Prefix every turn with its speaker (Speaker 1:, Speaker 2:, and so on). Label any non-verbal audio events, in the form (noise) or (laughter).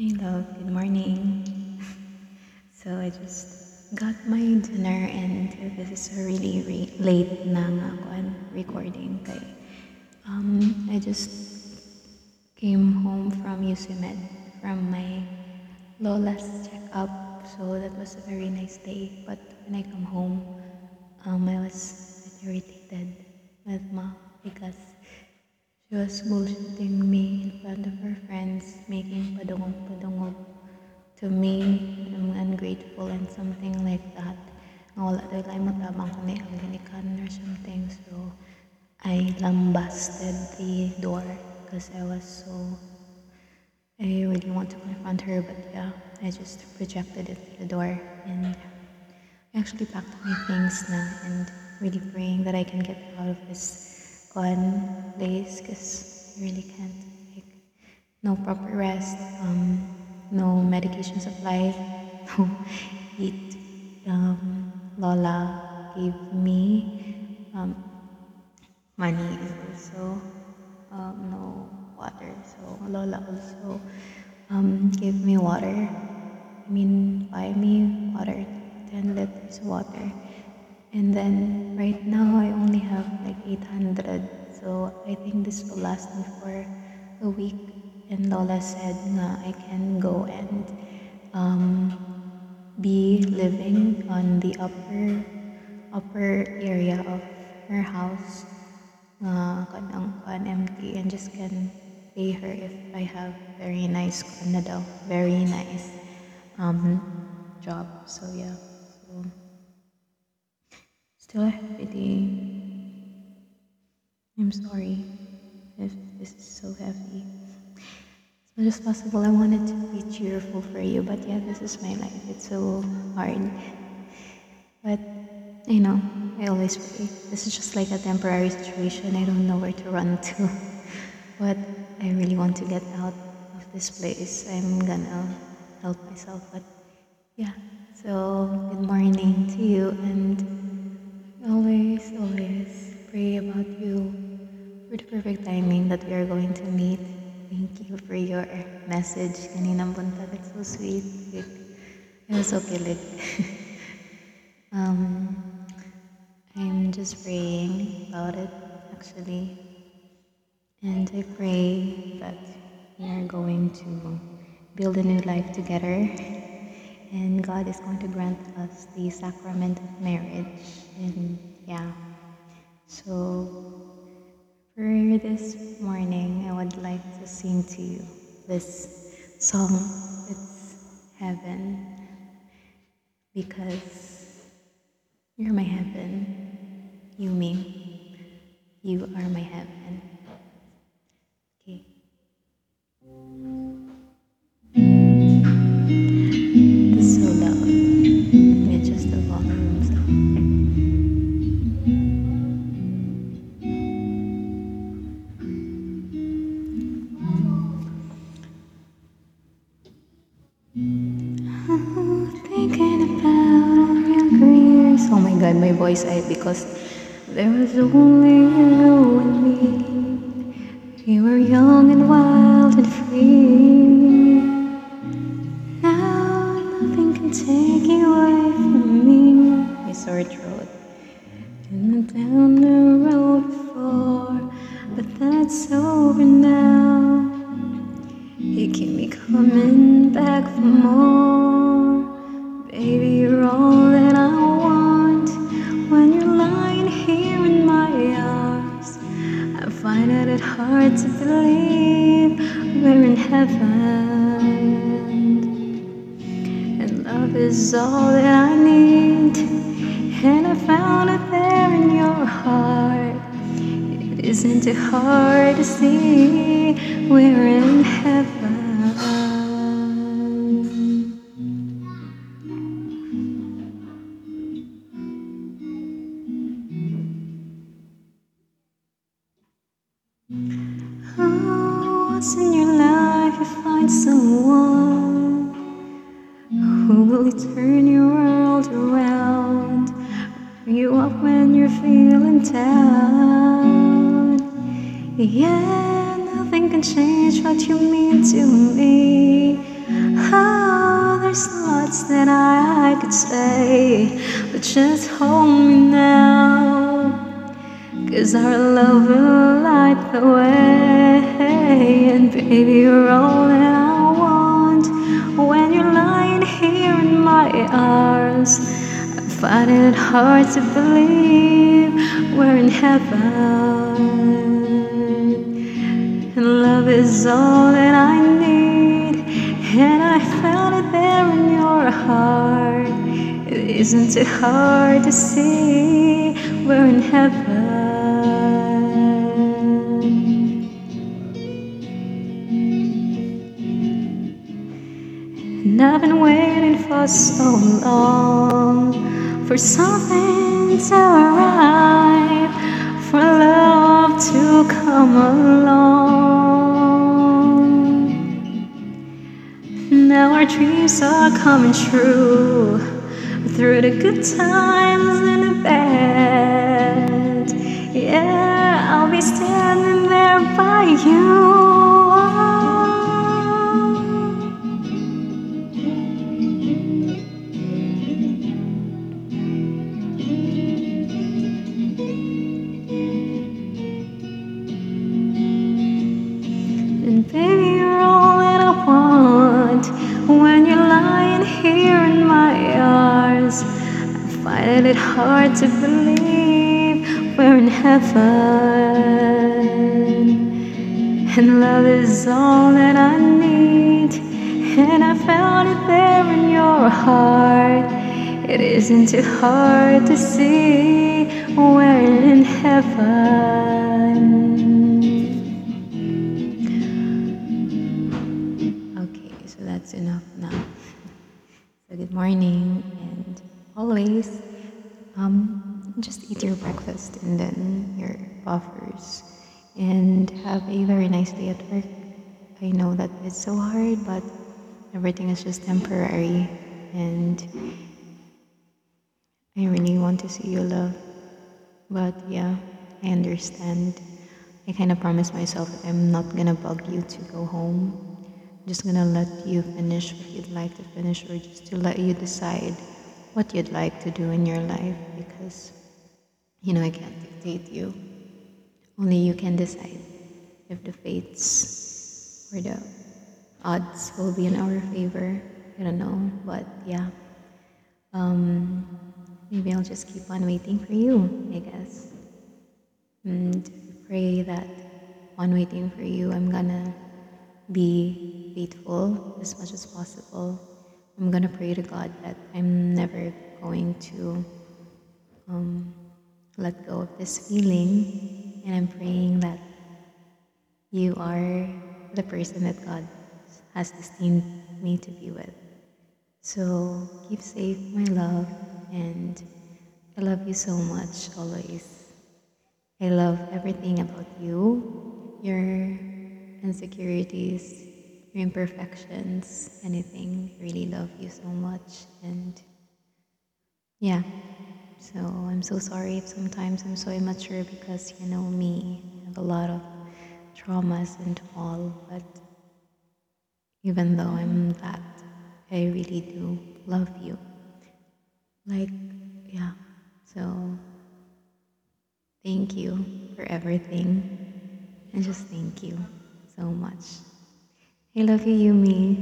Speaker 1: Hello, good morning. So I just got my dinner and this is a really re- late na nga recording. Kay um I just came home from UCMed from my lola's checkup. So that was a very nice day. But when I come home um I was irritated with ma because she was bullshitting me in front of her friends, making padungog padungog to me. I'm ungrateful and something like that. Nga wala daw lang matabang kami ang ginikan or something. So, I lambasted the door because I was so... I really want to confront her, but yeah, I just projected it to the door and I actually packed my things na and really praying that I can get out of this one place because I really can't like no proper rest, um, no medication supply, (laughs) no eat. Um, Lola gave me um, money also um, no water. So Lola also um, gave me water. I mean, buy me water, 10 liters water. And then right now I only have like 800. So I think this will last me for a week. And Lola said nga I can go and um, be living on the upper upper area of her house nga empty and just can pay her if I have very nice kan na daw, very nice um, job. So yeah. So still happy day. I'm sorry if this is so heavy. As much as possible, I wanted to be cheerful for you, but yeah, this is my life. It's so hard. But I know, I always pray. This is just like a temporary situation. I don't know where to run to. (laughs) But I really want to get out of this place. I'm gonna help myself. But yeah, so good morning to you and always, always pray about you for the perfect timing that we are going to meet. Thank you for your message kaninang buntag. It's so sweet. Like, I was so kilig. (laughs) um, I'm just praying about it actually. And I pray that we are going to build a new life together. And God is going to grant us the sacrament of marriage. And yeah. So for this morning, I would like to sing to you this song. It's Heaven. Because you're my heaven. You mean you are my heaven. Voice because there was only you and me. We were young and wild and free. Now nothing can take you away from me. My sore throat. Been down the road before, but that's over now. You keep me coming back for more. Is all that I need. And I found it there in your heart. It isn't too hard to see we're in heaven. turn your world around. Bring you up when you're feeling down. Yeah, nothing can change what you mean to me. Oh, there's lots that I, I could say, but just hold me now. Cause our love will light the way, and baby, you're all that arms, I find it hard to believe we're in heaven. And love is all that I need. And I found it there in your heart. It isn't too hard to see we're in heaven. I've been so long for something to arrive, for love to come along. Now our dreams are coming true through the good times and the bad. Yeah, I'll be standing there by you. I find it hard to believe we're in heaven. And love is all that I need. And I found it there in your heart. It isn't too hard to see we're in heaven. Okay, so that's enough now. So good morning always um, just eat your breakfast and then your buffers and have a very nice day at work. I know that it's so hard, but everything is just temporary and I really want to see you love. But yeah, I understand. I kind of promised myself that I'm not gonna bug you to go home. I'm just gonna let you finish if you'd like to finish, or just to let you decide what you'd like to do in your life because you know I can't dictate you. Only you can decide if the fates or the odds will be in our favor. I don't know, but yeah. Um, maybe I'll just keep on waiting for you, I guess. And pray that on waiting for you, I'm gonna be faithful as much as possible. I'm gonna pray to God that I'm never going to um, let go of this feeling, and I'm praying that you are the person that God has destined me to be with. So keep safe, my love, and I love you so much always. I love everything about you, your insecurities, your imperfections, anything. Really love you so much, and yeah. So I'm so sorry if sometimes I'm so immature because you know me, I have a lot of traumas and all, but even though I'm that, I really do love you. Like, yeah. So, thank you for everything. And just thank you so much. I love you, Humi.